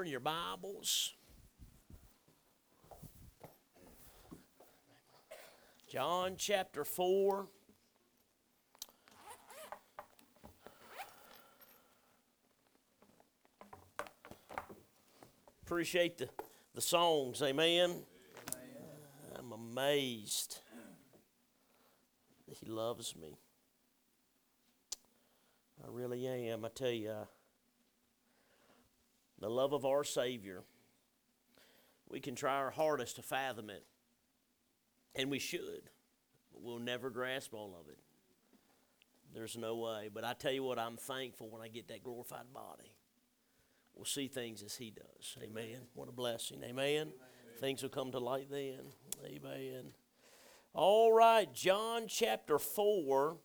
4 in your Bibles. John chapter 4. Appreciate the, the songs, amen. amen. I'm amazed that He loves me. I really am. I tell you, the love of our Savior, we can try our hardest to fathom it, and we should, but we'll never grasp all of it. There's no way. But I tell you what, I'm thankful when I get that glorified body. We'll see things as He does. Amen. What a blessing. Amen. Amen. Things will come to light then. Amen. All right, John chapter 4.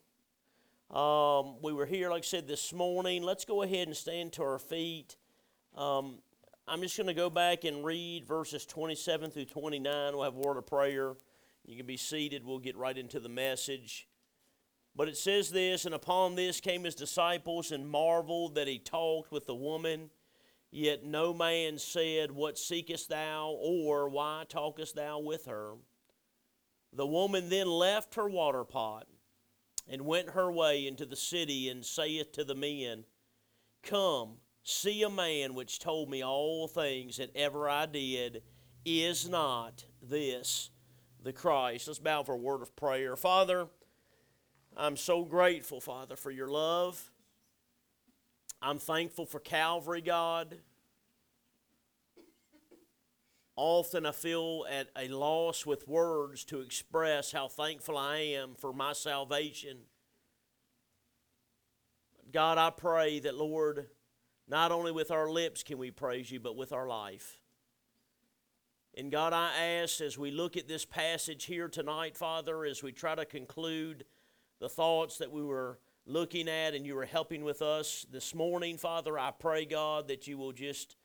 Um, we were here, like I said, this morning. Let's go ahead and stand to our feet. Um, I'm just going to go back and read verses 27 through 29. We'll have a word of prayer. You can be seated. We'll get right into the message. But it says this And upon this came his disciples and marveled that he talked with the woman. Yet no man said, What seekest thou? or Why talkest thou with her? The woman then left her water pot and went her way into the city and saith to the men, Come, see a man which told me all things that ever I did. Is not this the Christ? Let's bow for a word of prayer. Father, I'm so grateful, Father, for your love. I'm thankful for Calvary, God. Often I feel at a loss with words to express how thankful I am for my salvation. God, I pray that, Lord, not only with our lips can we praise you, but with our life. And God, I ask as we look at this passage here tonight, Father, as we try to conclude the thoughts that we were looking at and you were helping with us this morning, Father, I pray, God, that you will just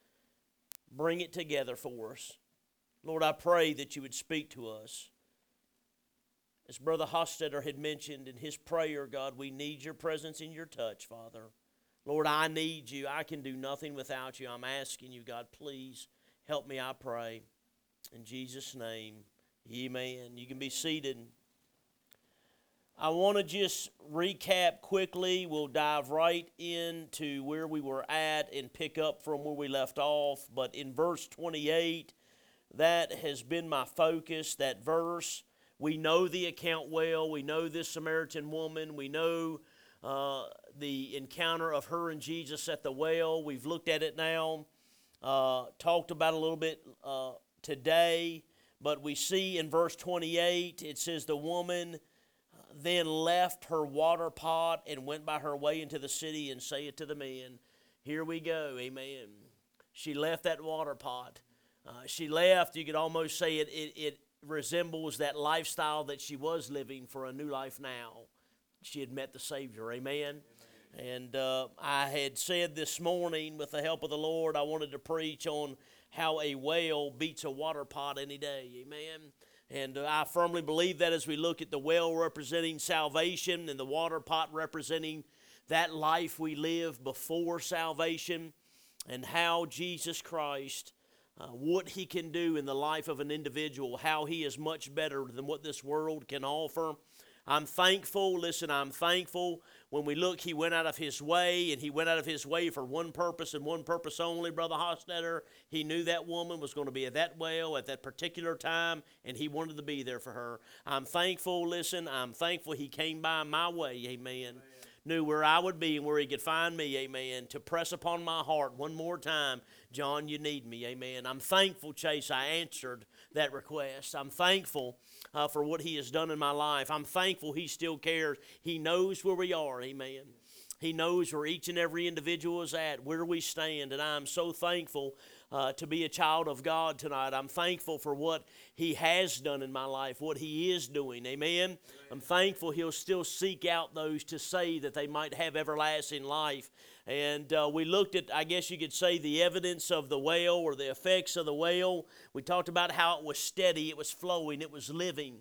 bring it together for us. Lord, I pray that you would speak to us. As Brother Hostetter had mentioned in his prayer, God, we need your presence and your touch, Father. Lord, I need you. I can do nothing without you. I'm asking you, God, please help me, I pray. In Jesus' name, amen. You can be seated. I want to just recap quickly. We'll dive right into where we were at and pick up from where we left off. But in verse 28, that has been my focus, that verse. We know the account well. We know this Samaritan woman. We know uh, the encounter of her and Jesus at the well. We've looked at it now, uh, talked about a little bit uh, today, but we see in verse 28 it says, The woman then left her water pot and went by her way into the city and saith to the men, Here we go, amen. She left that water pot. Uh, she left, you could almost say it, it, it resembles that lifestyle that she was living for a new life now. She had met the Savior. Amen. And uh, I had said this morning, with the help of the Lord, I wanted to preach on how a well beats a water pot any day. Amen. And uh, I firmly believe that as we look at the well representing salvation and the water pot representing that life we live before salvation, and how Jesus Christ uh, what he can do in the life of an individual, how he is much better than what this world can offer. I'm thankful. Listen, I'm thankful. When we look, he went out of his way, and he went out of his way for one purpose and one purpose only, Brother Hostetter. He knew that woman was going to be at that well at that particular time, and he wanted to be there for her. I'm thankful. Listen, I'm thankful he came by my way. Amen. Amen knew where I would be and where he could find me, amen, to press upon my heart one more time, John, you need me, amen. I'm thankful, Chase, I answered that request. I'm thankful uh, for what he has done in my life. I'm thankful he still cares. He knows where we are, amen. He knows where each and every individual is at, where we stand, and I'm so thankful uh, to be a child of God tonight. I'm thankful for what He has done in my life, what He is doing. Amen. Amen. I'm thankful He'll still seek out those to say that they might have everlasting life. And uh, we looked at, I guess you could say, the evidence of the well or the effects of the well. We talked about how it was steady, it was flowing, it was living.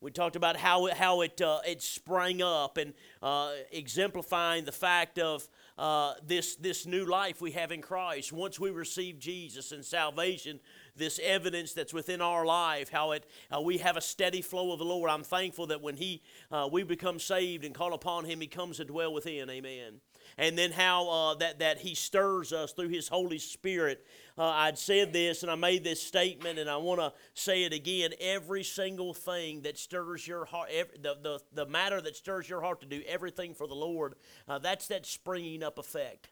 We talked about how it, how it, uh, it sprang up and uh, exemplifying the fact of uh, this, this new life we have in Christ. Once we receive Jesus and salvation, this evidence that's within our life, how it uh, we have a steady flow of the Lord. I'm thankful that when He uh, we become saved and call upon Him, He comes to dwell within. Amen. And then how uh, that that He stirs us through His Holy Spirit. Uh, I'd said this and I made this statement, and I want to say it again. Every single thing that stirs your heart, every, the, the the matter that stirs your heart to do everything for the Lord, uh, that's that springing up effect.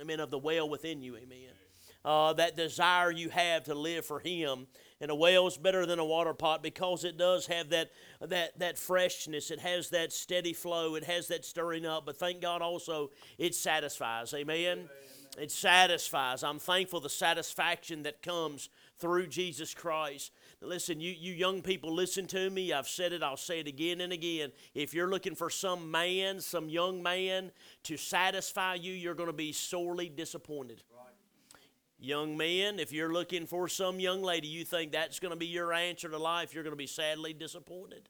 Amen. Of the well within you. Amen uh, that desire you have to live for Him. And a well is better than a water pot because it does have that, that, that freshness. It has that steady flow. It has that stirring up. But thank God also it satisfies. Amen? Amen. It satisfies. I'm thankful the satisfaction that comes through Jesus Christ. listen, you, you young people, listen to me. I've said it, I'll say it again and again. If you're looking for some man, some young man to satisfy you, you're going to be sorely disappointed. Young men, if you're looking for some young lady, you think that's going to be your answer to life, you're going to be sadly disappointed.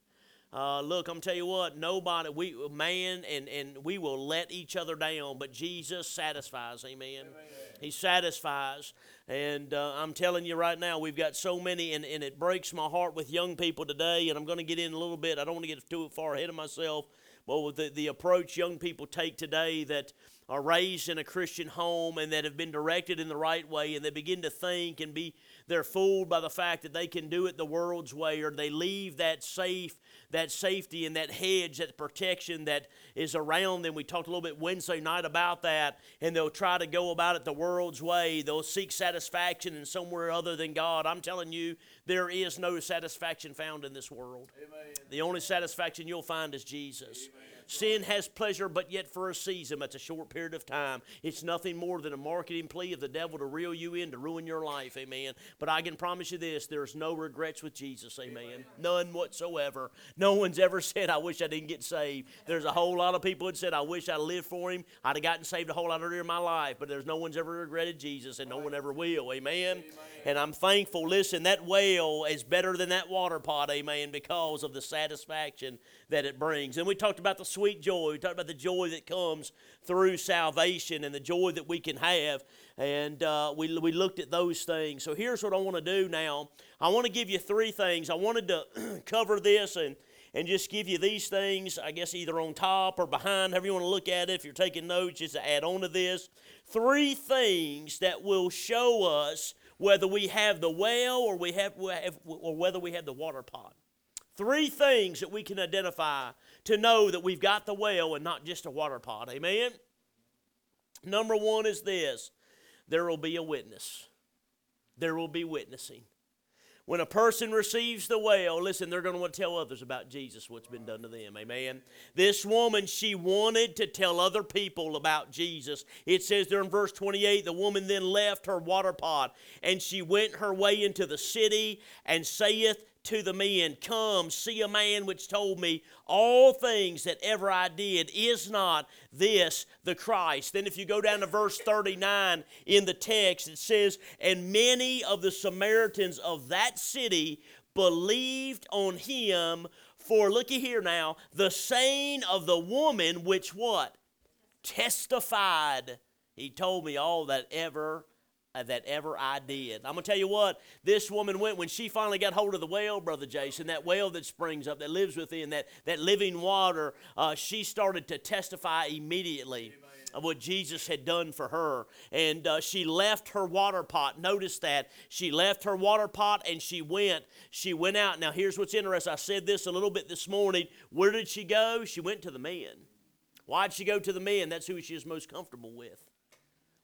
Uh, look, I'm tell you what, nobody, we man, and and we will let each other down, but Jesus satisfies. Amen. Amen. He satisfies, and uh, I'm telling you right now, we've got so many, and, and it breaks my heart with young people today. And I'm going to get in a little bit. I don't want to get too far ahead of myself, but with the, the approach young people take today, that are raised in a Christian home and that have been directed in the right way, and they begin to think and be they're fooled by the fact that they can do it the world's way, or they leave that safe, that safety and that hedge, that protection that is around them. We talked a little bit Wednesday night about that, and they'll try to go about it the world's way. They'll seek satisfaction in somewhere other than God. I'm telling you, there is no satisfaction found in this world. Amen. The only satisfaction you'll find is Jesus. Amen. Sin has pleasure, but yet for a season. That's a short period of time. It's nothing more than a marketing plea of the devil to reel you in to ruin your life. Amen. But I can promise you this there's no regrets with Jesus. Amen. None whatsoever. No one's ever said, I wish I didn't get saved. There's a whole lot of people that said, I wish I lived for him. I'd have gotten saved a whole lot earlier in my life. But there's no one's ever regretted Jesus, and no one ever will. Amen. Amen. And I'm thankful. Listen, that well is better than that water pot. Amen. Because of the satisfaction that it brings. And we talked about the sweet joy. We talked about the joy that comes through salvation and the joy that we can have. And uh, we, we looked at those things. So here's what I want to do now. I want to give you three things. I wanted to cover this and and just give you these things, I guess either on top or behind, however you want to look at it. If you're taking notes, just to add on to this. Three things that will show us whether we have the well or we have, or whether we have the water pot. Three things that we can identify to know that we've got the well and not just a water pot. Amen? Number one is this there will be a witness. There will be witnessing. When a person receives the well, listen, they're going to want to tell others about Jesus, what's been done to them. Amen. This woman, she wanted to tell other people about Jesus. It says there in verse 28 the woman then left her water pot, and she went her way into the city and saith to the men, Come, see a man which told me all things that ever I did. Is not this the Christ? Then, if you go down to verse 39 in the text, it says, And many of the Samaritans of that city believed on him. For looky here now, the saying of the woman which what? Testified. He told me all that ever that ever I did. I'm going to tell you what, this woman went when she finally got hold of the well, Brother Jason, that well that springs up, that lives within, that, that living water, uh, she started to testify immediately. Of what Jesus had done for her. And uh, she left her water pot. Notice that. She left her water pot and she went. She went out. Now, here's what's interesting. I said this a little bit this morning. Where did she go? She went to the men. Why'd she go to the men? That's who she is most comfortable with.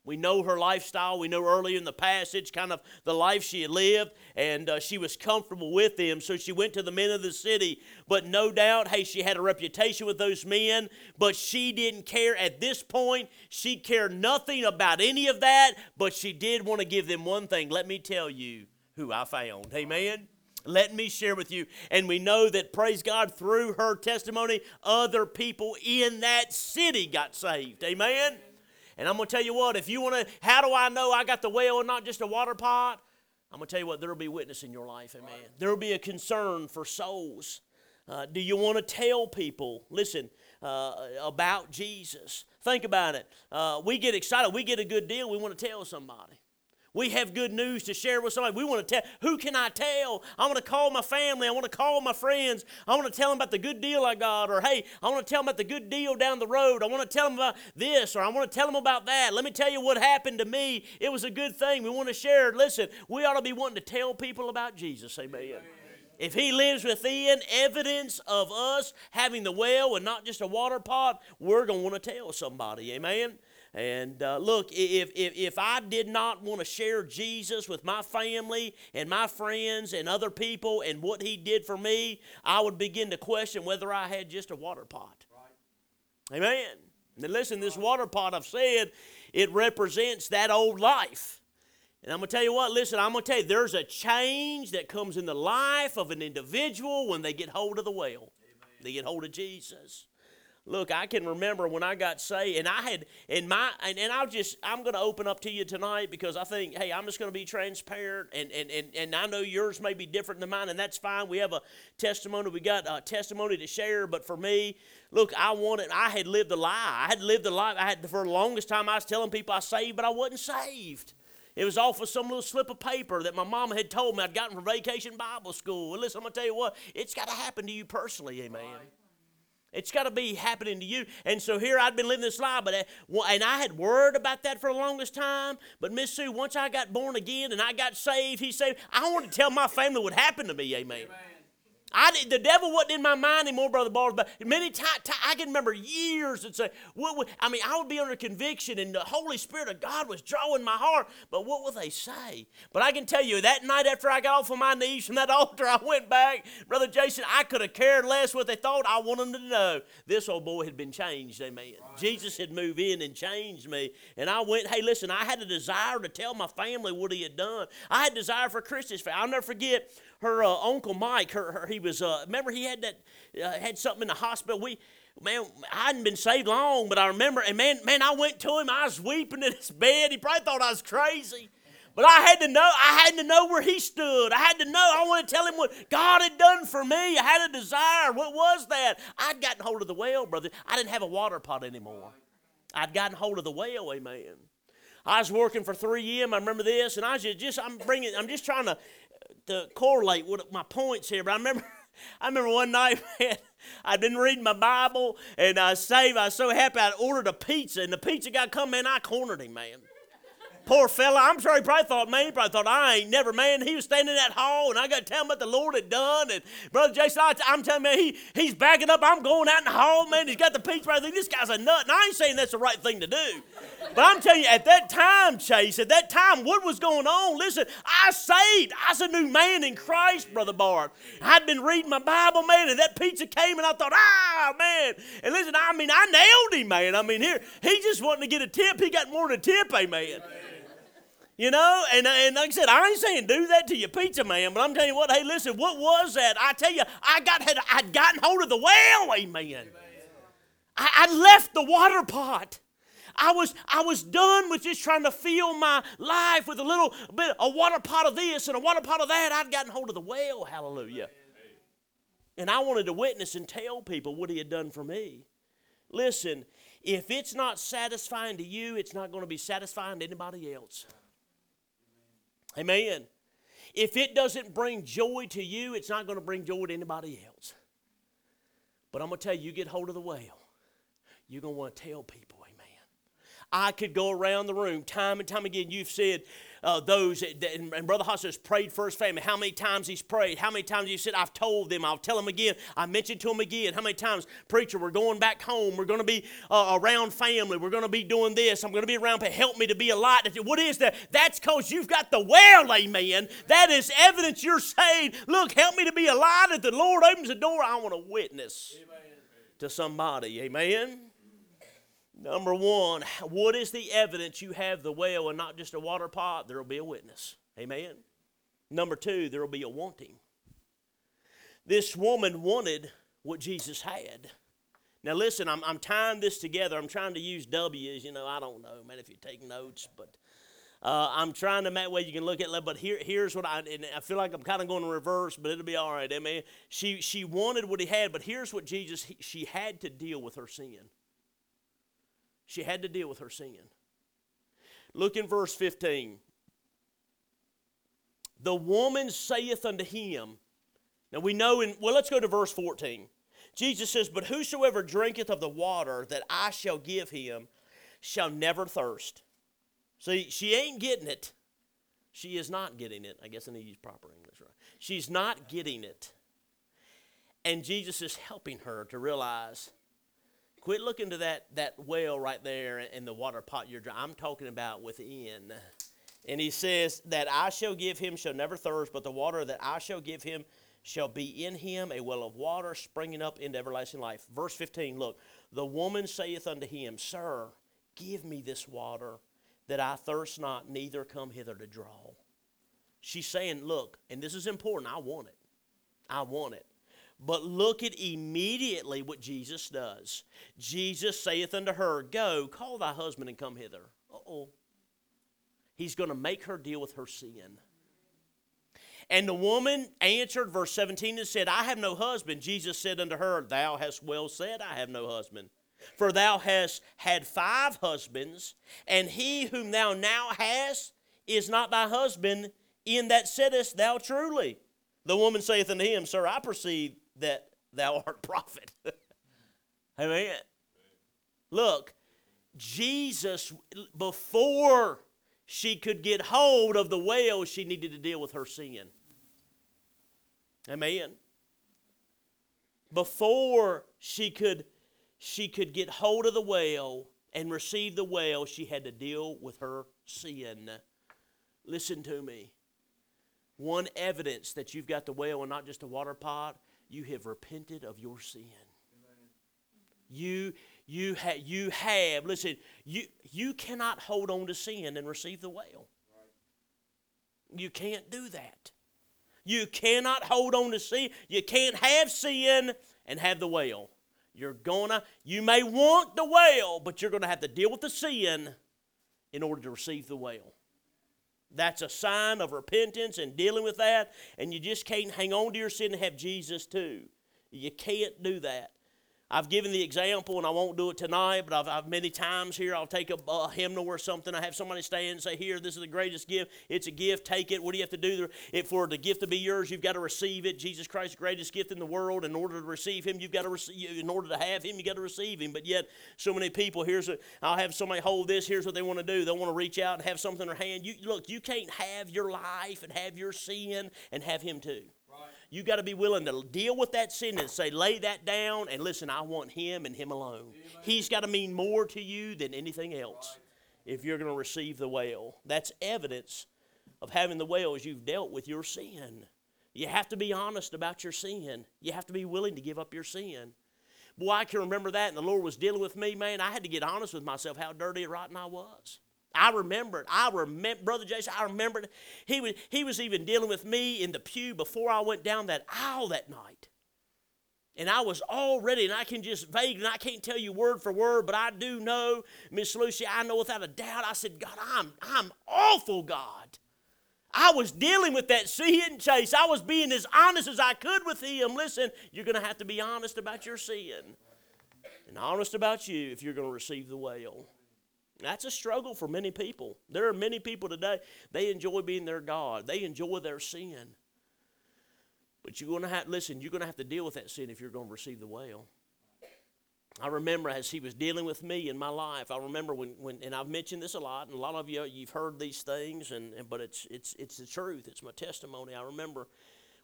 We know her lifestyle. We know earlier in the passage kind of the life she had lived, and uh, she was comfortable with them. So she went to the men of the city. But no doubt, hey, she had a reputation with those men, but she didn't care at this point. She cared nothing about any of that, but she did want to give them one thing. Let me tell you who I found. Amen. Let me share with you. And we know that, praise God, through her testimony, other people in that city got saved. Amen. And I'm going to tell you what, if you want to, how do I know I got the well and not just a water pot? I'm going to tell you what, there will be witness in your life, amen. Right. There will be a concern for souls. Uh, do you want to tell people? Listen, uh, about Jesus. Think about it. Uh, we get excited. We get a good deal. We want to tell somebody. We have good news to share with somebody. We want to tell, who can I tell? I want to call my family. I want to call my friends. I want to tell them about the good deal I got. Or, hey, I want to tell them about the good deal down the road. I want to tell them about this, or I want to tell them about that. Let me tell you what happened to me. It was a good thing. We want to share. Listen, we ought to be wanting to tell people about Jesus. Amen. Amen. If he lives within evidence of us having the well and not just a water pot, we're going to want to tell somebody. Amen. And uh, look, if, if, if I did not want to share Jesus with my family and my friends and other people and what he did for me, I would begin to question whether I had just a water pot. Right. Amen. And listen, this water pot, I've said, it represents that old life. And I'm going to tell you what, listen, I'm going to tell you, there's a change that comes in the life of an individual when they get hold of the well. Amen. They get hold of Jesus. Look, I can remember when I got saved, and I had, in my, and, and I'll just, I'm going to open up to you tonight because I think, hey, I'm just going to be transparent, and, and, and, and I know yours may be different than mine, and that's fine. We have a testimony, we got a testimony to share, but for me, look, I wanted, I had lived a lie. I had lived a lie. I had, for the longest time, I was telling people I saved, but I wasn't saved. It was off of some little slip of paper that my mama had told me I'd gotten from vacation Bible school. And listen, I'm going to tell you what, it's got to happen to you personally, amen. Right. It's got to be happening to you. And so here I'd been living this life, but uh, and I had worried about that for the longest time. But Miss Sue, once I got born again and I got saved, he said, I want to tell my family what happened to me. Amen. Amen. I did, the devil wasn't in my mind anymore, Brother Bars, but many times I can remember years and say, what would, I mean, I would be under conviction and the Holy Spirit of God was drawing my heart, but what would they say? But I can tell you, that night after I got off of my knees from that altar, I went back, Brother Jason, I could have cared less what they thought. I wanted them to know this old boy had been changed, amen. Right. Jesus had moved in and changed me. And I went, hey, listen, I had a desire to tell my family what he had done. I had desire for Christians. I'll never forget her uh, uncle Mike. Her, her, he was uh, remember he had that uh, had something in the hospital. We man, I hadn't been saved long, but I remember, and man, man, I went to him. I was weeping in his bed. He probably thought I was crazy. But I had to know, I had to know where he stood. I had to know, I want to tell him what God had done for me. I had a desire. What was that? I'd gotten hold of the well, brother. I didn't have a water pot anymore. I'd gotten hold of the well, amen. I was working for 3M. I remember this, and I was just, just I'm bringing, I'm just trying to to correlate with my points here, but I remember I remember one night, man, I'd been reading my Bible and I saved. I was so happy I ordered a pizza, and the pizza guy come in, I cornered him, man. Poor fella, I'm sure he probably thought, man, he probably thought, I ain't never, man. He was standing in that hall, and I got to tell him what the Lord had done. And Brother Jason, I, am telling you, man, he, he's backing up. I'm going out in the hall, man. He's got the pizza. I think this guy's a nut. And I ain't saying that's the right thing to do. But I'm telling you, at that time, Chase, at that time, what was going on? Listen, I saved. I was a new man in Christ, Brother Bart. I'd been reading my Bible, man, and that pizza came, and I thought, ah, man. And listen, I mean, I nailed him, man. I mean, here, he just wanted to get a tip. He got more than a tip, amen. You know, and, and like I said, I ain't saying do that to your pizza man, but I'm telling you what, hey, listen, what was that? I tell you, I got had I'd gotten hold of the well, amen. I, I left the water pot. I was I was done with just trying to fill my life with a little bit a water pot of this and a water pot of that. I'd gotten hold of the well, hallelujah. And I wanted to witness and tell people what he had done for me. Listen, if it's not satisfying to you, it's not going to be satisfying to anybody else. Amen. If it doesn't bring joy to you, it's not going to bring joy to anybody else. But I'm going to tell you, you get hold of the well, you're going to want to tell people, amen. I could go around the room time and time again. You've said, uh, those, that, and, and Brother has prayed for his family. How many times he's prayed? How many times he said, I've told them, I'll tell them again. I mentioned to them again. How many times, preacher, we're going back home. We're going to be uh, around family. We're going to be doing this. I'm going to be around, help me to be a light. What is that? That's because you've got the well, amen. That is evidence you're saved. Look, help me to be a light. If the Lord opens the door, I want to witness amen. to somebody. Amen. Number one, what is the evidence you have the well and not just a water pot? There will be a witness. Amen. Number two, there will be a wanting. This woman wanted what Jesus had. Now, listen, I'm, I'm tying this together. I'm trying to use W's. You know, I don't know, man, if you take notes, but Uh, I'm trying to make way you can look at it, but here, here's what I and I feel like I'm kind of going to reverse, but it'll be all right. Amen. she she wanted what he had, but here's what Jesus he, she had to deal with her sin. She had to deal with her sin. Look in verse 15. The woman saith unto him, now we know in, well, let's go to verse 14. Jesus says, But whosoever drinketh of the water that I shall give him shall never thirst. See, she ain't getting it. She is not getting it. I guess I need to use proper English, right? She's not getting it. And Jesus is helping her to realize quit looking to that, that well right there in the water pot you're drinking. I'm talking about within. And he says, That I shall give him shall never thirst, but the water that I shall give him shall be in him a well of water springing up into everlasting life. Verse 15, look, the woman saith unto him, Sir, give me this water that I thirst not, neither come hither to draw. She's saying, Look, and this is important, I want it. I want it. But look at immediately what Jesus does. Jesus saith unto her, Go, call thy husband and come hither. Oh. He's going to make her deal with her sin. And the woman answered, verse 17, and said, I have no husband. Jesus said unto her, Thou hast well said, I have no husband. For thou hast had five husbands, and he whom thou now hast is not thy husband, in that saidest thou truly. The woman saith unto him, Sir, I perceive that thou art prophet. Amen. Look, Jesus, before she could get hold of the well, she needed to deal with her sin. Amen. Before she could she could get hold of the well and receive the well, she had to deal with her sin. Listen to me. One evidence that you've got the well and not just a water pot, you have repented of your sin. You you have you have listen, you you cannot hold on to sin and receive the well. You can't do that. You cannot hold on to sin. You can't have sin and have the well. You're gonna, you may want the well, but you're gonna have to deal with the sin in order to receive the well. That's a sign of repentance and dealing with that, and you just can't hang on to your sin and have Jesus too. You can't do that. I've given the example, and I won't do it tonight, but I've, I've many times here I'll take a, a, hymnal or something. I have somebody stand and say, "Here, this is the greatest gift. It's a gift. Take it. What do you have to do? For the gift to be yours, you've got to receive it. Jesus Christ, the greatest gift in the world. In order to receive Him, you've got to receive. In order to have Him, you've got to receive Him. But yet, so many people. Here's a. I'll have somebody hold this. Here's what they want to do. They want to reach out and have something in their hand. You look. You can't have your life and have your sin and have Him too. You got to be willing to deal with that sin and say, lay that down and listen, I want Him and Him alone. Amen. He's got to mean more to you than anything else right. if you're going to receive the well. That's evidence of having the well as you've dealt with your sin. You have to be honest about your sin. You have to be willing to give up your sin. Boy, I can remember that, and the Lord was dealing with me, man. I had to get honest with myself how dirty and rotten I was. I remembered. I remember, Brother Jason, I remembered. He was, he was even dealing with me in the pew before I went down that aisle that night. And I was all ready, and I can just vague, and I can't tell you word for word, but I do know, Miss Lucy, I know without a doubt. I said, God, I'm, I'm awful, God. I was dealing with that sin chase. I was being as honest as I could with him. Listen, you're going to have to be honest about your sin and honest about you if you're going to receive the well. That's a struggle for many people. There are many people today, they enjoy being their God, they enjoy their sin. But you're going to have, listen, you're going to have to deal with that sin if you're going to receive the well. I remember as he was dealing with me in my life, I remember when, when and I've mentioned this a lot, and a lot of you, you've heard these things, and, and but it's, it's, it's the truth. It's my testimony. I remember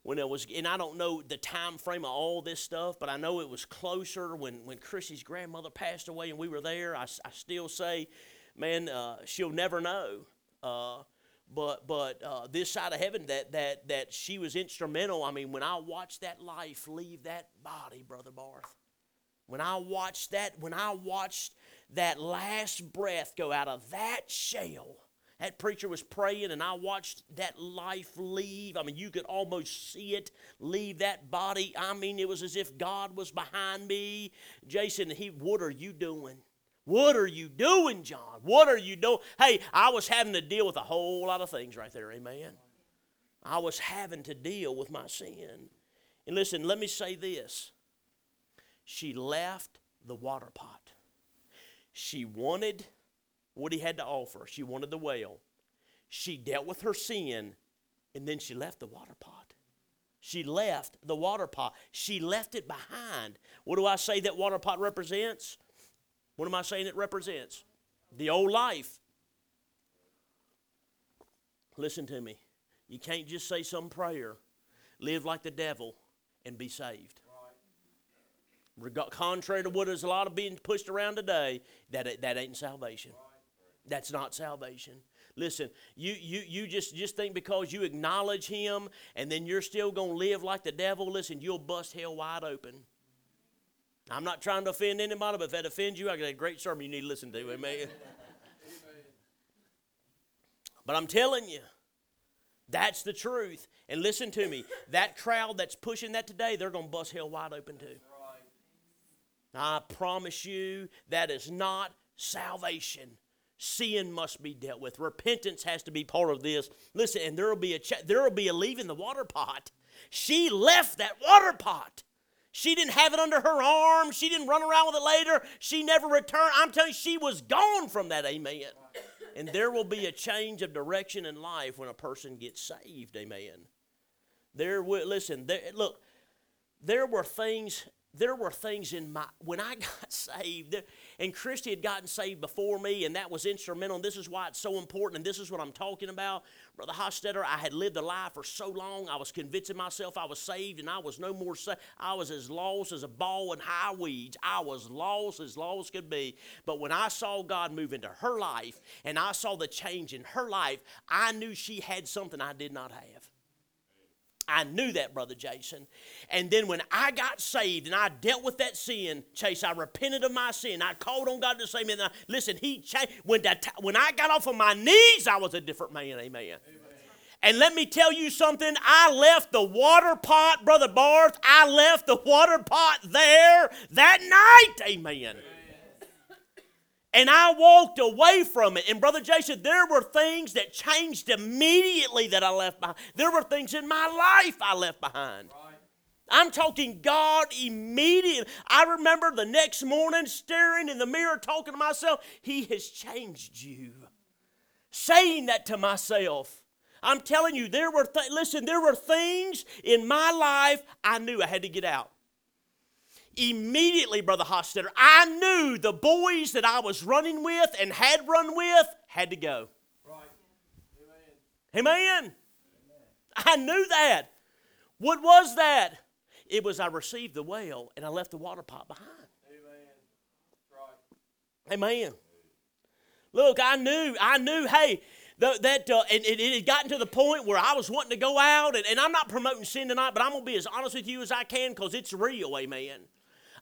when it was, and I don't know the time frame of all this stuff, but I know it was closer when, when Chrissy's grandmother passed away and we were there. I, I still say, man, uh, she'll never know. Uh, but but uh, this side of heaven, that that that she was instrumental. I mean, when I watched that life leave that body, brother Barth, when I watched that, when I watched that last breath go out of that shell that preacher was praying and I watched that life leave. I mean, you could almost see it leave that body. I mean, it was as if God was behind me. Jason, he, what are you doing? What are you doing, John? What are you doing? Hey, I was having to deal with a whole lot of things right there, amen. I was having to deal with my sin. And listen, let me say this. She left the water pot. She wanted what he had to offer. She wanted the well. She dealt with her sin, and then she left the water pot. She left the water pot. She left it behind. What do I say that water pot represents? What am I saying it represents? The old life. Listen to me. You can't just say some prayer, live like the devil, and be saved. Contrary to what is a lot of being pushed around today, that, that ain't salvation. That's not salvation. Listen, you, you, you just, just think because you acknowledge him and then you're still going to live like the devil, listen, you'll bust hell wide open. I'm not trying to offend anybody, but if that offends you, I got a great sermon you need to listen to. Amen. but I'm telling you, that's the truth. And listen to me, that crowd that's pushing that today, they're going to bust hell wide open too. I promise you, that is not salvation. Sin must be dealt with. Repentance has to be part of this. Listen, and there will be a there will be a leaving the water pot. She left that water pot. She didn't have it under her arm. She didn't run around with it later. She never returned. I'm telling you, she was gone from that. Amen. And there will be a change of direction in life when a person gets saved. Amen. There will listen. There, look, there were things there were things in my when I got saved, and Christy had gotten saved before me, and that was instrumental. And this is why it's so important, and this is what I'm talking about. Brother Hostetter, I had lived a lie for so long, I was convincing myself I was saved, and I was no more saved. I was as lost as a ball in high weeds. I was lost as lost could be. But when I saw God move into her life, and I saw the change in her life, I knew she had something I did not have. I knew that, Brother Jason. And then when I got saved and I dealt with that sin, Chase, I repented of my sin. I called on God to save me. And I, listen, He changed. When, that, when I got off of my knees, I was a different man. Amen. Amen. And let me tell you something. I left the water pot, Brother Barth. I left the water pot there that night. Amen. Amen. And I walked away from it. And Brother Jason, there were things that changed immediately that I left behind. There were things in my life I left behind. Right. I'm talking God immediately. I remember the next morning staring in the mirror, talking to myself, He has changed you. Saying that to myself. I'm telling you, there were, th- listen, there were things in my life I knew I had to get out immediately, Brother Hostetter, I knew the boys that I was running with and had run with had to go. Right. Amen. Amen. I knew that. What was that? It was I received the well and I left the water pot behind. Amen. Right. Amen. Look, I knew, I knew, hey, the, that uh, and it, it, had gotten to the point where I was wanting to go out, and, and I'm not promoting sin tonight, but I'm going to be as honest with you as I can because it's real, amen.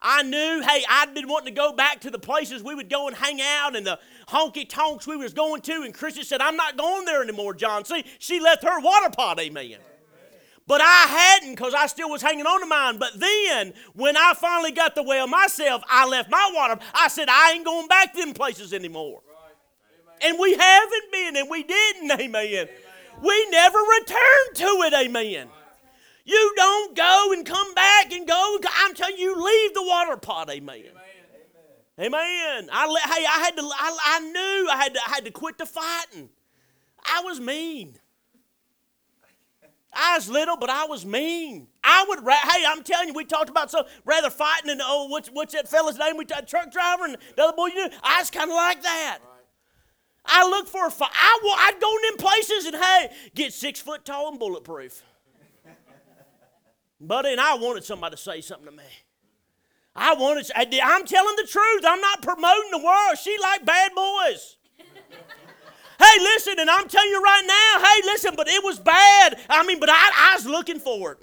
I knew, hey, I'd been wanting to go back to the places we would go and hang out and the honky tonks we was going to. And Christian said, I'm not going there anymore, John. See, she left her water pot, amen. But I hadn't because I still was hanging on to mine. But then, when I finally got the well myself, I left my water. I said, I ain't going back to them places anymore. Right. And we haven't been, and we didn't, amen. amen. We never returned to it, amen. Right. You don't go and come back and go. I'm telling you, leave the water pot. Amen. Amen. Amen. I, hey, I had to. I, I knew I had to. I had to quit the fighting. I was mean. I was little, but I was mean. I would. Hey, I'm telling you, we talked about so rather fighting and oh, what's what's that fella's name? We truck driver and the other boy. You knew. I was kind of like that. Right. I look for a fight. I, I'd go in them places and hey, get six foot tall and bulletproof. Buddy, and I wanted somebody to say something to me. I wanted, I'm telling the truth. I'm not promoting the world. She like bad boys. hey, listen, and I'm telling you right now, hey, listen, but it was bad. I mean, but I, I was looking for it.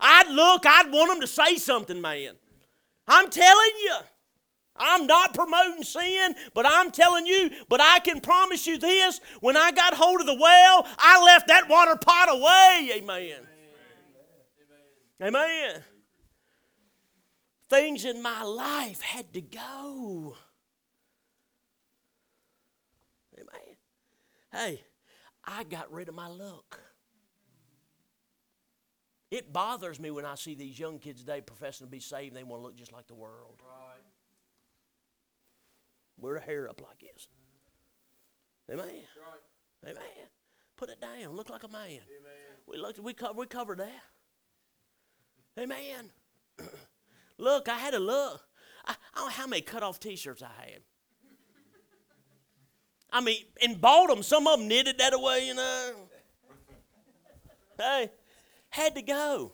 I'd look, I'd want them to say something, man. I'm telling you. I'm not promoting sin, but I'm telling you, but I can promise you this when I got hold of the well, I left that water pot away. Amen. Amen. Things in my life had to go. Amen. Hey, I got rid of my look. It bothers me when I see these young kids today professing to be saved they want to look just like the world. Right. Wear a hair up like this. Amen. Right. Amen. Put it down. Look like a man. Amen. We, looked, we, co- we covered that. Amen. look, I had a look. I, I don't know how many cut off T-shirts I had. I mean, and bought them. Some of them knitted that away, you know. Hey, had to go.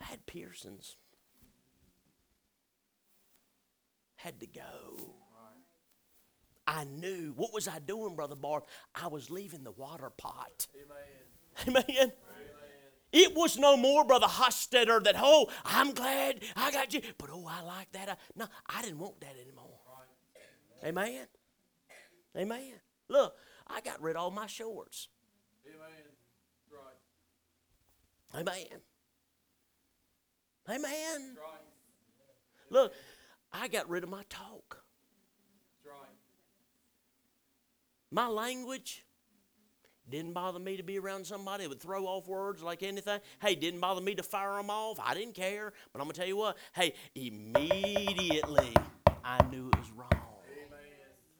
I had piercings. Had to go. I knew. What was I doing, Brother Barb? I was leaving the water pot. Amen. Amen. It was no more, Brother Hostetter, that, oh, I'm glad I got you, but oh, I like that. I, no, I didn't want that anymore. Amen. Amen. Look, I got rid of all my shorts. Amen. Right. Amen. Amen. Right. Look, I got rid of my talk. Right. My language didn't bother me to be around somebody that would throw off words like anything. Hey, didn't bother me to fire them off. I didn't care. But I'm going to tell you what. Hey, immediately I knew it was wrong. Amen.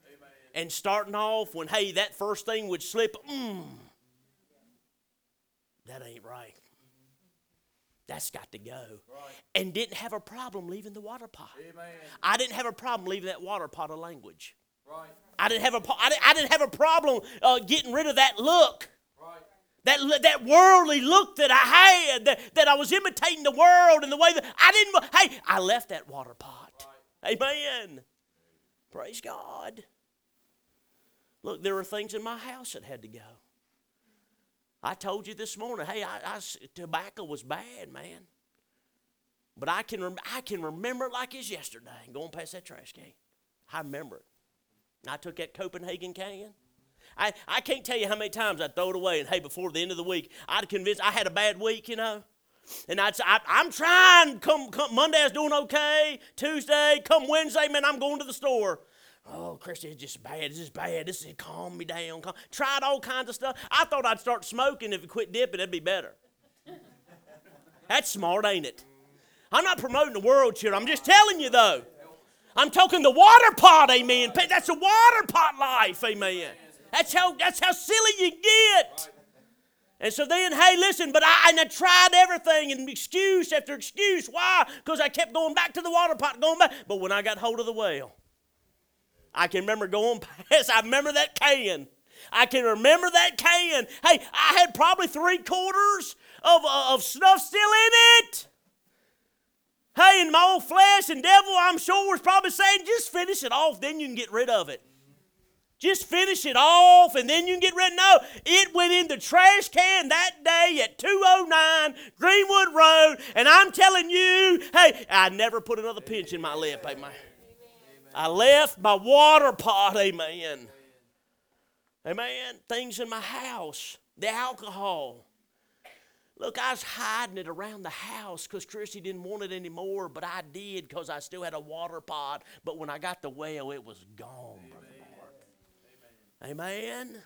Amen. And starting off when, hey, that first thing would slip, mm, that ain't right. That's got to go. Right. And didn't have a problem leaving the water pot. Amen. I didn't have a problem leaving that water pot of language. I didn't have a, I didn't, I didn't have a problem uh, getting rid of that look. That, that worldly look that I had, that, that I was imitating the world and the way that I didn't, hey, I left that water pot. Amen. Praise God. Look, there were things in my house that had to go. I told you this morning, hey, I, I tobacco was bad, man. But I can, rem- I can remember it like it's yesterday, going past that trash can. I remember it. I took that Copenhagen can. I, I can't tell you how many times I'd throw it away, and hey, before the end of the week, I'd convince I had a bad week, you know. And I'd say, I, I'm trying. Come, come Monday, I was doing okay. Tuesday, come Wednesday, man, I'm going to the store. Oh, Christy, it's just bad. It's just bad. This is calm me down. Calm. Tried all kinds of stuff. I thought I'd start smoking if it quit dipping, it'd be better. That's smart, ain't it? I'm not promoting the world, children. I'm just telling you, though. I'm talking the water pot, amen. That's a water pot life, amen. That's how that's how silly you get. And so then, hey, listen, but I, and I tried everything and excuse after excuse. Why? Because I kept going back to the water pot, going back. But when I got hold of the well, I can remember going past, I remember that can. I can remember that can. Hey, I had probably three quarters of, uh, of snuff still in it. Hey, and my old flesh and devil, I'm sure, was probably saying, just finish it off, then you can get rid of it. Just finish it off and then you can get rid. Of it. No, it went in the trash can that day at 209 Greenwood Road, and I'm telling you, hey, I never put another pinch in my lip, amen. I left my water pot, amen. Amen. Things in my house, the alcohol. Look, I was hiding it around the house because Christy didn't want it anymore, but I did because I still had a water pot. But when I got the well, it was gone, Brother Mark. Amen.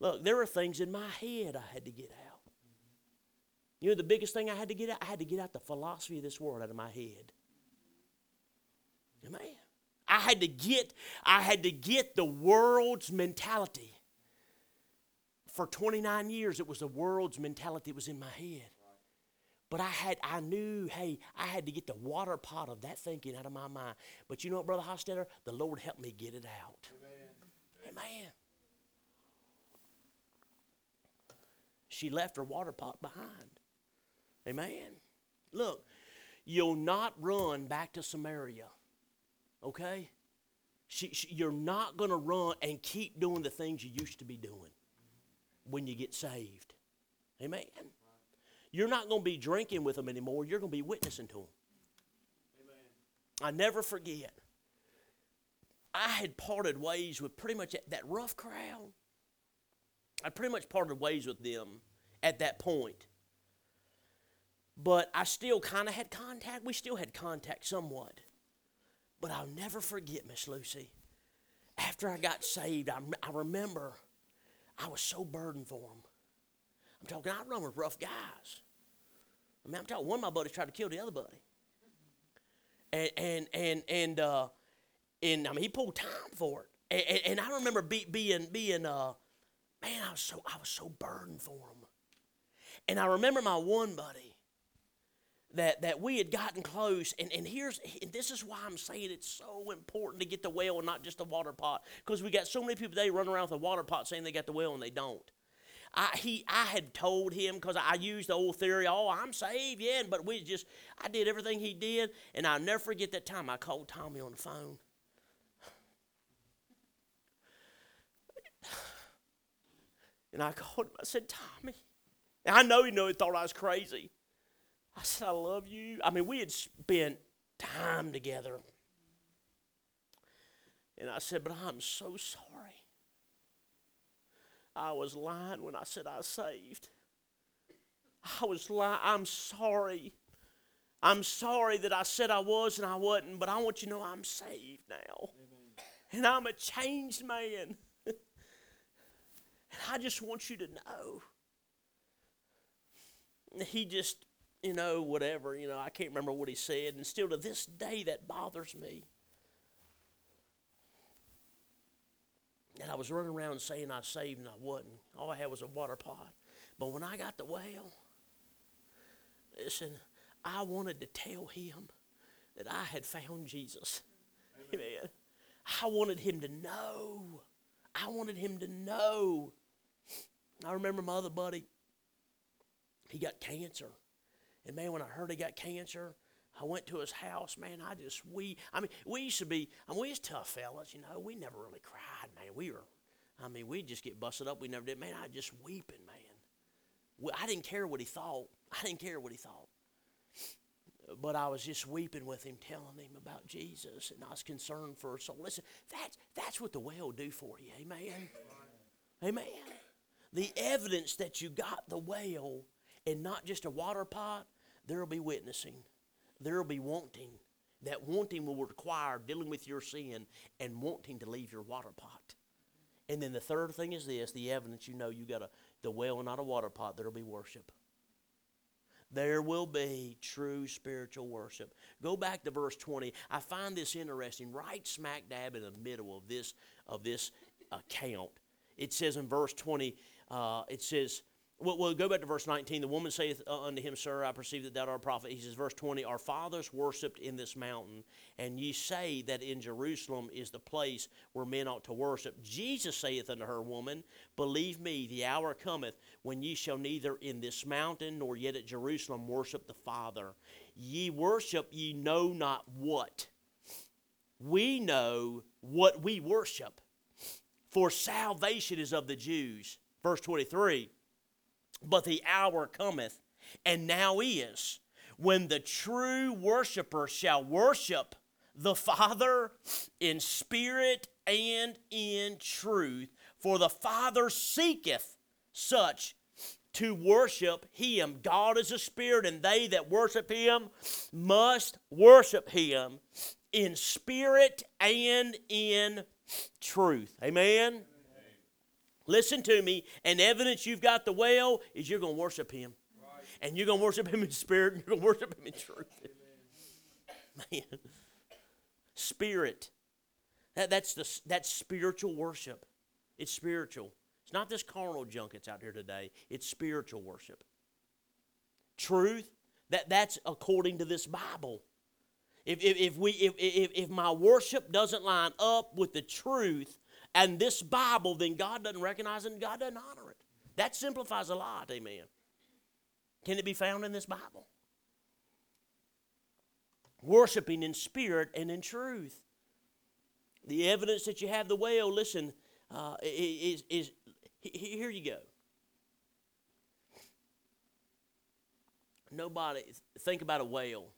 Look, there were things in my head I had to get out. You know, the biggest thing I had to get out, I had to get out the philosophy of this world out of my head. Amen. I had to get, I had to get the world's mentality. For 29 years, it was the world's mentality that was in my head. But I had, I knew, hey, I had to get the water pot of that thinking out of my mind. But you know what, Brother Hostetter? The Lord helped me get it out. Amen. She left her water pot behind. Amen. Look, you'll not run back to Samaria. Okay? She, she, you're not going to run and keep doing the things you used to be doing when you get saved. Amen. You're not going to be drinking with them anymore. You're going to be witnessing to them. Amen. I never forget. I had parted ways with pretty much that, rough crowd. I pretty much parted ways with them at that point. But I still kind of had contact. We still had contact somewhat. But I'll never forget, Miss Lucy. after I got saved, I, I remember I was so burdened for them. I'm talking, I run with rough guys. I mean, I'm talking, one of my buddies tried to kill the other buddy. And, and, and, and, uh, and I mean, he pulled time for it. And, and, and I remember be, being, being, uh, man, I was so, I was so burdened for him. And I remember my one buddy that, that we had gotten close. And, and here's and this is why I'm saying it's so important to get the well and not just the water pot. Because we got so many people today running around with a water pot saying they got the well and they don't. I, he, I had told him because I used the old theory, oh, I'm saved, yeah, but we just, I did everything he did, and I'll never forget that time I called Tommy on the phone. And I called him, I said, Tommy, and I know he knew he thought I was crazy. I said, I love you. I mean, we had spent time together. And I said, But I'm so sorry. I was lying when I said I saved. I was lying. I'm sorry. I'm sorry that I said I was and I wasn't, but I want you to know I'm saved now. Amen. And I'm a changed man. and I just want you to know. He just you know, whatever, you know, I can't remember what he said. And still to this day, that bothers me. And I was running around saying I saved and I wasn't. All I had was a water pot. But when I got the well, listen, I wanted to tell him that I had found Jesus. Amen. Amen. I wanted him to know. I wanted him to know. I remember my other buddy, he got cancer. And man, when I heard he got cancer, I went to his house, man. I just we I mean, we used to be I mean, we was tough fellas, you know. We never really cried, man. We were I mean, we'd just get busted up. We never did. Man, I just weeping, man. I didn't care what he thought. I didn't care what he thought. But I was just weeping with him, telling him about Jesus, and I was concerned for his soul. Listen, that's that's what the well do for you, amen. Amen. The evidence that you got the well and not just a water pot, there will be witnessing. There will be wanting. That wanting will require dealing with your sin and wanting to leave your water pot. And then the third thing is this the evidence you know you got a the well not a water pot, there'll be worship. There will be true spiritual worship. Go back to verse 20. I find this interesting, right smack dab in the middle of this of this account. It says in verse 20, uh, it says, well, we'll go back to verse 19. The woman saith uh, unto him, Sir, I perceive that thou art a prophet. He says, verse 20, Our fathers worshipped in this mountain, and ye say that in Jerusalem is the place where men ought to worship. Jesus saith unto her, Woman, believe me, the hour cometh when ye shall neither in this mountain nor yet at Jerusalem worship the Father. Ye worship ye know not what. We know what we worship, for salvation is of the Jews. Verse 23 but the hour cometh, and now is, when the true worshiper shall worship the Father in spirit and in truth. For the Father seeketh such to worship him. God is a spirit, and they that worship him must worship him in spirit and in truth. Amen. Listen to me, and evidence you've got the well is you're going to worship Him. Right. And you're going to worship Him in spirit, and you're going to worship Him in truth. Man. Spirit. That, that's, the, that's spiritual worship. It's spiritual. It's not this carnal junk that's out here today, it's spiritual worship. Truth, that, that's according to this Bible. If, if, if, we, if, if, if my worship doesn't line up with the truth, and this Bible, then God doesn't recognize it and God doesn't honor it. That simplifies a lot, amen. Can it be found in this Bible? Worshiping in spirit and in truth. The evidence that you have the well, listen, uh, is, is here you go. Nobody, think about a whale.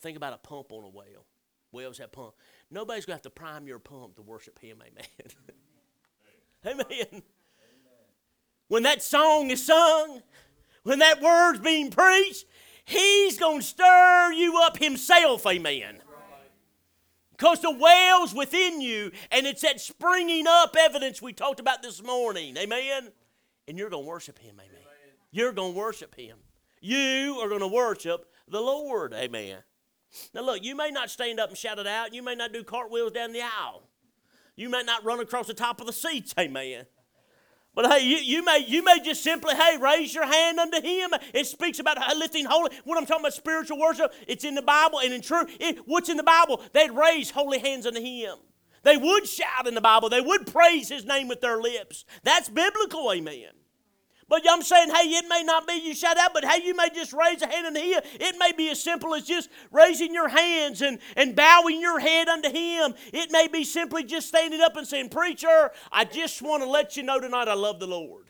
Think about a pump on a well. Wells have pump. Nobody's going to have to prime your pump to worship Him. Amen. Amen. When that song is sung, when that word's being preached, He's going to stir you up Himself. Amen. Because the well's within you, and it's that springing up evidence we talked about this morning. Amen? And you're going to worship Him. Amen. You're going to worship Him. You are going to worship the Lord. Amen. Now, look, you may not stand up and shout it out. You may not do cartwheels down the aisle. You may not run across the top of the seats. Amen. But hey, you, you may you may just simply hey raise your hand unto Him. It speaks about lifting holy. When I'm talking about spiritual worship, it's in the Bible and in truth. It, what's in the Bible? They'd raise holy hands unto Him. They would shout in the Bible. They would praise His name with their lips. That's biblical. Amen. But I'm saying, hey, it may not be you shout out, but hey, you may just raise a hand unto Him. It may be as simple as just raising your hands and, and bowing your head unto Him. It may be simply just standing up and saying, Preacher, I just want to let you know tonight I love the Lord.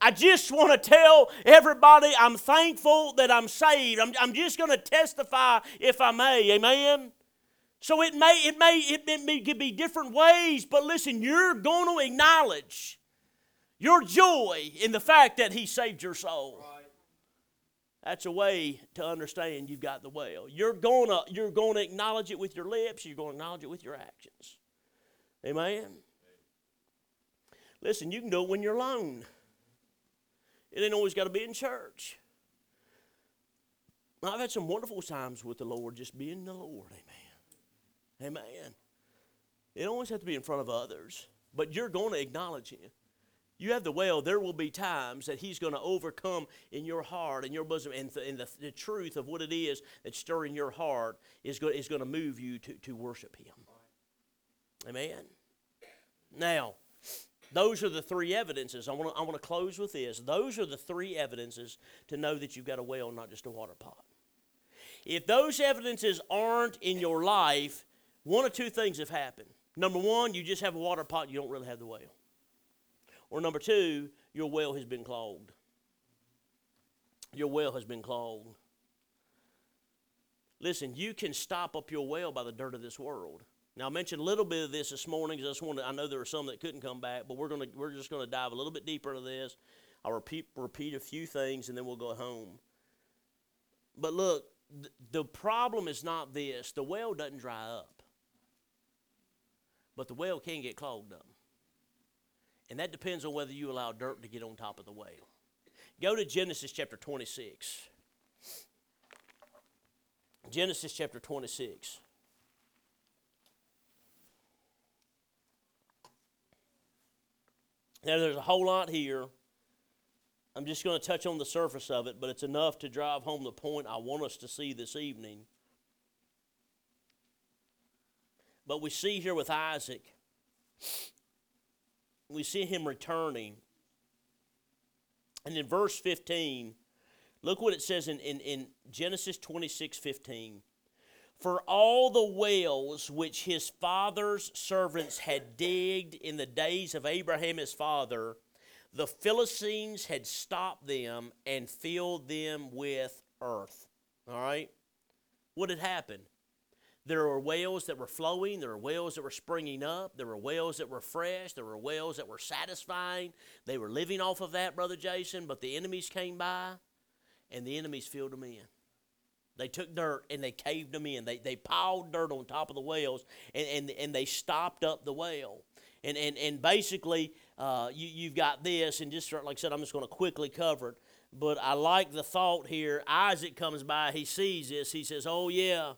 I just want to tell everybody I'm thankful that I'm saved. I'm, I'm just going to testify if I may. Amen. So it may it may it, may, be different ways, but listen, you're going to acknowledge your joy in the fact that He saved your soul. That's a way to understand you've got the well. You're gonna you're gonna acknowledge it with your lips. You're gonna acknowledge it with your actions. Amen. Listen, you can do it when you're alone. It ain't always got to be in church. I've had some wonderful times with the Lord, just being the Lord. Amen. Amen. It don't always have to be in front of others, but you're going to acknowledge Him. You have the well, there will be times that He's going to overcome in your heart and your bosom, and, th- and the, the, truth of what it is that's stirring your heart is, go- is going to move you to, to worship Him. Amen. Now, those are the three evidences. I want to I want to close with this. Those are the three evidences to know that you've got a well, not just a water pot. If those evidences aren't in your life, one of two things have happened. Number one, you just have a water pot, you don't really have the well. Or number two, your well has been clogged. Your well has been clogged. Listen, you can stop up your well by the dirt of this world. Now I mentioned a little bit of this this morning because I just wanted, I know there were some that couldn't come back, but we're gonna we're just gonna dive a little bit deeper into this. I'll repeat repeat a few things and then we'll go home. But look, th- the problem is not this. The well doesn't dry up. But the well can get clogged up. And that depends on whether you allow dirt to get on top of the whale. Go to Genesis chapter 26. Genesis chapter 26. Now, there's a whole lot here. I'm just going to touch on the surface of it, but it's enough to drive home the point I want us to see this evening. But we see here with Isaac, we see him returning. And in verse 15, look what it says in, in, in Genesis 26 15. For all the wells which his father's servants had digged in the days of Abraham his father, the Philistines had stopped them and filled them with earth. All right? What had happened? There were wells that were flowing. There were wells that were springing up. There were wells that were fresh. There were wells that were satisfying. They were living off of that, Brother Jason, but the enemies came by and the enemies filled them in. They took dirt and they caved them in. They, they piled dirt on top of the wells and, and, and they stopped up the well. And, and, and basically, uh, you, you've got this, and just like I said, I'm just going to quickly cover it. But I like the thought here. Isaac comes by, he sees this. He says, Oh, yeah,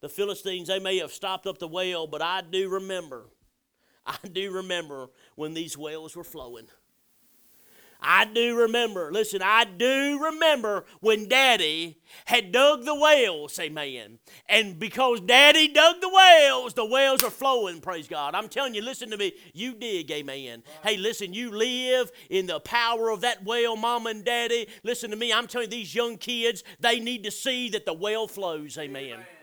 the Philistines, they may have stopped up the well, but I do remember, I do remember when these wells were flowing. I do remember, listen, I do remember when Daddy had dug the wells, amen. And because Daddy dug the wells, the wells are flowing, praise God. I'm telling you, listen to me, you dig, amen. Hey, listen, you live in the power of that well, Mama and Daddy. Listen to me, I'm telling you, these young kids, they need to see that the well flows, amen. Amen.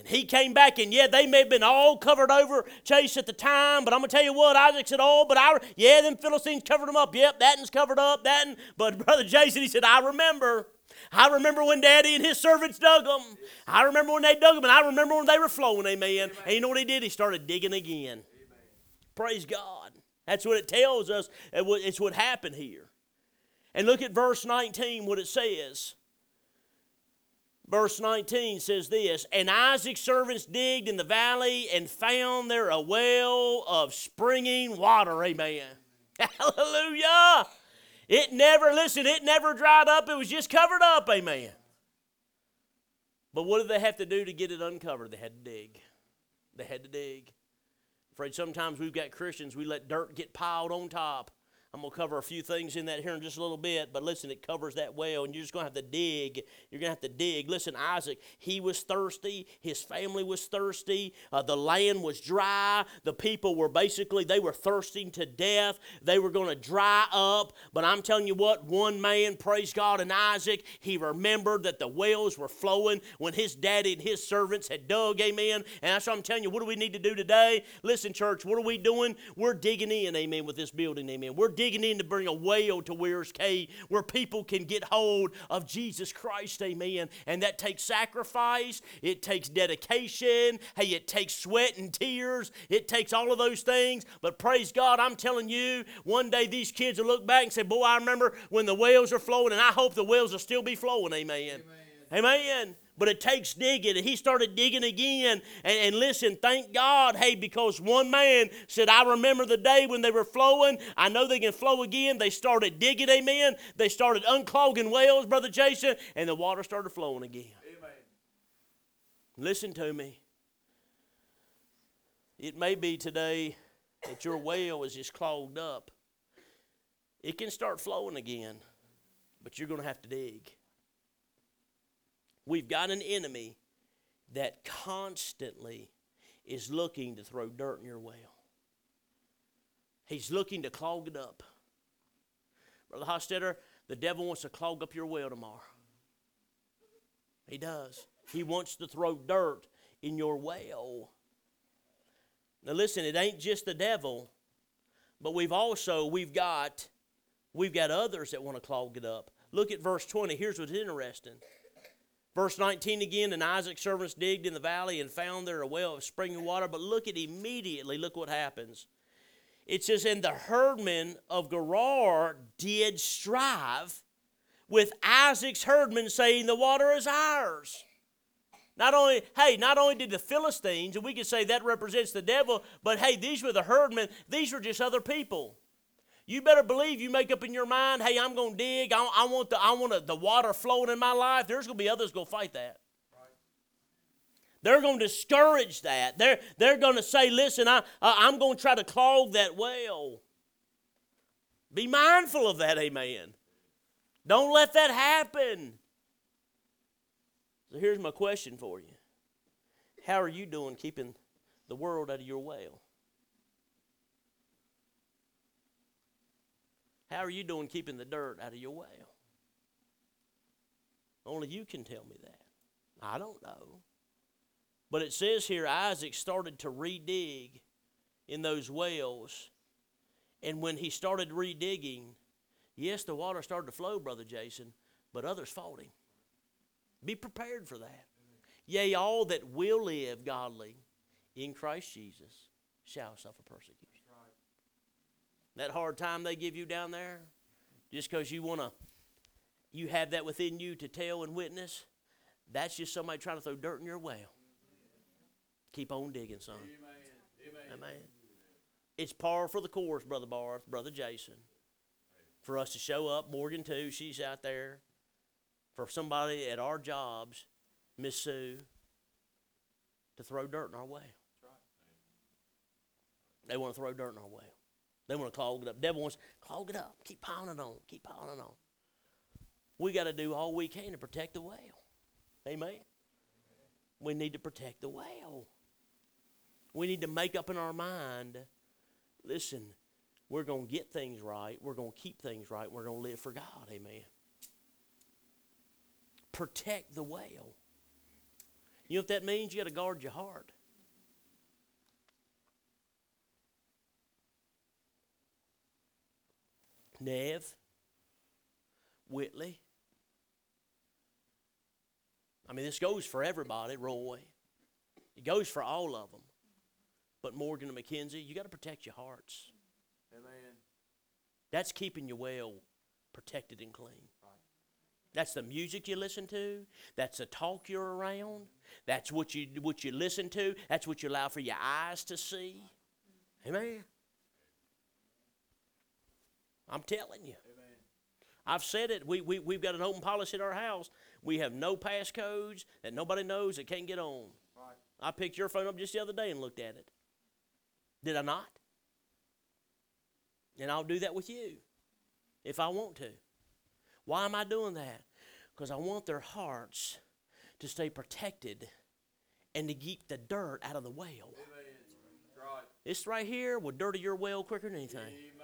And he came back, and yeah, they may have been all covered over Chase at the time, but I'm gonna tell you what, Isaac said, "Oh, but I, yeah, them Philistines covered them up. Yep, that one's covered up. That, one. but brother Jason, he said, I remember." I remember when Daddy and his servants dug them. I remember when they dug them, and I remember when they were flowing. Amen. amen. And you know what he did? He started digging again. Amen. Praise God. That's what it tells us. It's what happened here. And look at verse 19, what it says. Verse 19 says this And Isaac's servants digged in the valley and found there a well of springing water. Amen. Hallelujah. It never, listen, it never dried up. It was just covered up. Amen. But what did they have to do to get it uncovered? They had to dig. They had to dig. Afraid sometimes we've got Christians, we let dirt get piled on top. I'm going to cover a few things in that here in just a little bit, but listen, it covers that well, and you're just going to have to dig. You're going to have to dig. Listen, Isaac, he was thirsty. His family was thirsty. Uh, the land was dry. The people were basically, they were thirsting to death. They were going to dry up. But I'm telling you what, one man, praise God, and Isaac, he remembered that the wells were flowing when his daddy and his servants had dug, amen. And that's what I'm telling you, what do we need to do today? Listen, church, what are we doing? We're digging in, amen, with this building, amen. We're digging in to bring a well to Weyers Cave where people can get hold of Jesus Christ, amen. And that takes sacrifice, it takes dedication, hey, it takes sweat and tears, it takes all of those things. But praise God, I'm telling you, one day these kids will look back and say, Boy, I remember when the wells are flowing, and I hope the wells will still be flowing, amen. Amen. amen but it takes digging. And he started digging again. And, and, listen, thank God, hey, because one man said, I remember the day when they were flowing. I know they can flow again. They started digging, amen. They started unclogging wells, Brother Jason, and the water started flowing again. Amen. Listen to me. It may be today that your well is just clogged up. It can start flowing again, but you're going to have to dig. We've got an enemy that constantly is looking to throw dirt in your well. He's looking to clog it up. Brother Hostetter, the devil wants to clog up your well tomorrow. He does. He wants to throw dirt in your well. Now listen, it ain't just the devil, but we've also we've got we've got others that want to clog it up. Look at verse 20. Here's what's interesting. Verse 19 again, and Isaac's servants digged in the valley and found there a well of springing water. But look at immediately, look what happens. It says, And the herdmen of Gerar did strive with Isaac's herdmen, saying, The water is ours. Not only, hey, not only did the Philistines, and we could say that represents the devil, but hey, these were the herdmen, these were just other people. You better believe you make up in your mind, hey, I'm going to dig. I, I, want, the, I want the water flowing in my life. There's going to be others going to fight that. They're going to discourage that. They're, they're going to say, listen, I, I'm going to try to clog that well. Be mindful of that, amen. Don't let that happen. So here's my question for you How are you doing keeping the world out of your well? How are you doing keeping the dirt out of your well? Only you can tell me that. I don't know. But it says here Isaac started to redig in those wells. And when he started redigging, yes, the water started to flow, Brother Jason, but others fought him. Be prepared for that. Yea, all that will live godly in Christ Jesus shall suffer persecution. That hard time they give you down there, just because you want to, you have that within you to tell and witness, that's just somebody trying to throw dirt in your well. Keep on digging, son. Amen. Amen. Amen. It's par for the course, Brother Barth, Brother Jason, for us to show up. Morgan, too, she's out there. For somebody at our jobs, Miss Sue, to throw dirt in our well. They want to throw dirt in our well. They want to clog it up. Devil wants to clog it up. Keep piling on. Keep piling on. We got to do all we can to protect the whale. Amen. We need to protect the whale. We need to make up in our mind listen, we're going to get things right. We're going to keep things right. We're going to live for God. Amen. Protect the whale. You know what that means? You got to guard your heart. Nev, Whitley. I mean, this goes for everybody, Roy. It goes for all of them. But Morgan and McKenzie, you got to protect your hearts. Amen. That's keeping your well protected and clean. That's the music you listen to. That's the talk you're around. That's what you what you listen to. That's what you allow for your eyes to see. Amen. I'm telling you. Amen. I've said it. We, we, we've got an open policy at our house. We have no passcodes that nobody knows that can't get on. Right. I picked your phone up just the other day and looked at it. Did I not? And I'll do that with you if I want to. Why am I doing that? Because I want their hearts to stay protected and to keep the dirt out of the well. Amen. Right. It's right here will dirty your well quicker than anything. Amen.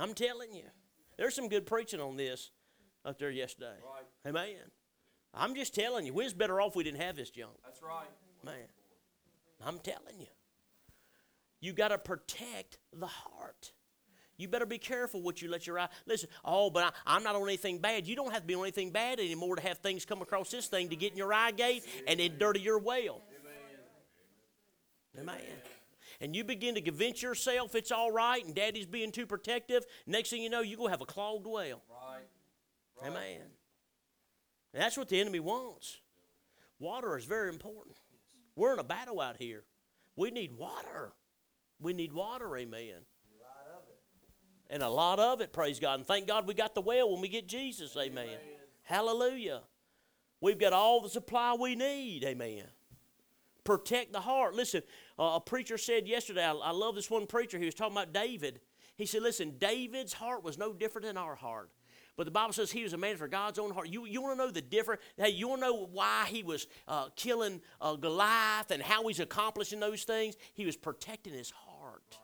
Amen. I'm telling you. There's some good preaching on this up there yesterday. Right. Amen. I'm just telling you, we was better off we didn't have this junk. That's right. Man, I'm telling you. You got to protect the heart. You better be careful what you let your eye. Listen, oh, but I, I'm not on anything bad. You don't have to be on anything bad anymore to have things come across this thing to get in your eye gate and then dirty your well. Amen. Amen. And you begin to convince yourself it's all right and daddy's being too protective. Next thing you know, you're going to have a clogged well. Right. Right. Amen. And that's what the enemy wants. Water is very important. We're in a battle out here. We need water. We need water, amen. And a lot of it, praise God. And thank God we got the well when we get Jesus, amen. Hallelujah. We've got all the supply we need, amen. Protect the heart. Listen, uh, a preacher said yesterday, I, I love this one preacher, he was talking about David. He said, Listen, David's heart was no different than our heart. But the Bible says he was a man for God's own heart. You, you want to know the difference? Hey, you want to know why he was uh, killing uh, Goliath and how he's accomplishing those things? He was protecting his heart.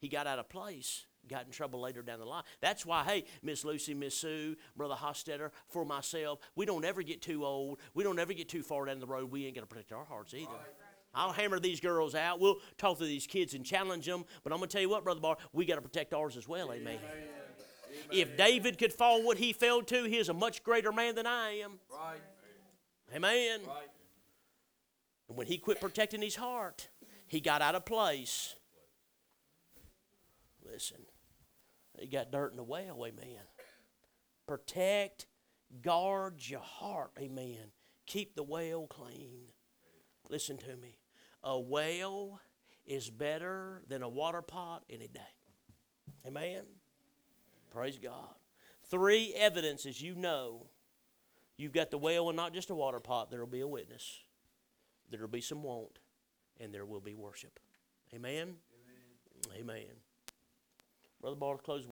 He got out of place, got in trouble later down the line. That's why, hey, Miss Lucy, Miss Sue, Brother Hostetter, for myself, we don't ever get too old. We don't ever get too far down the road. We ain't going to protect our hearts either. I'll hammer these girls out. We'll talk to these kids and challenge them. But I'm going to tell you what, Brother Bar, we got to protect ours as well. Amen. If David could fall what he fell to, he is a much greater man than I am. Right. Amen. Right. And when he quit protecting his heart, he got out of place. Listen, he got dirt in the well, amen. Protect, guard your heart, amen. Keep the well clean. Listen to me. A well is better than a water pot any day. Amen. Praise God. Three evidences you know you've got the well and not just a water pot. There will be a witness, there will be some want, and there will be worship. Amen. Amen. Brother Barr, close.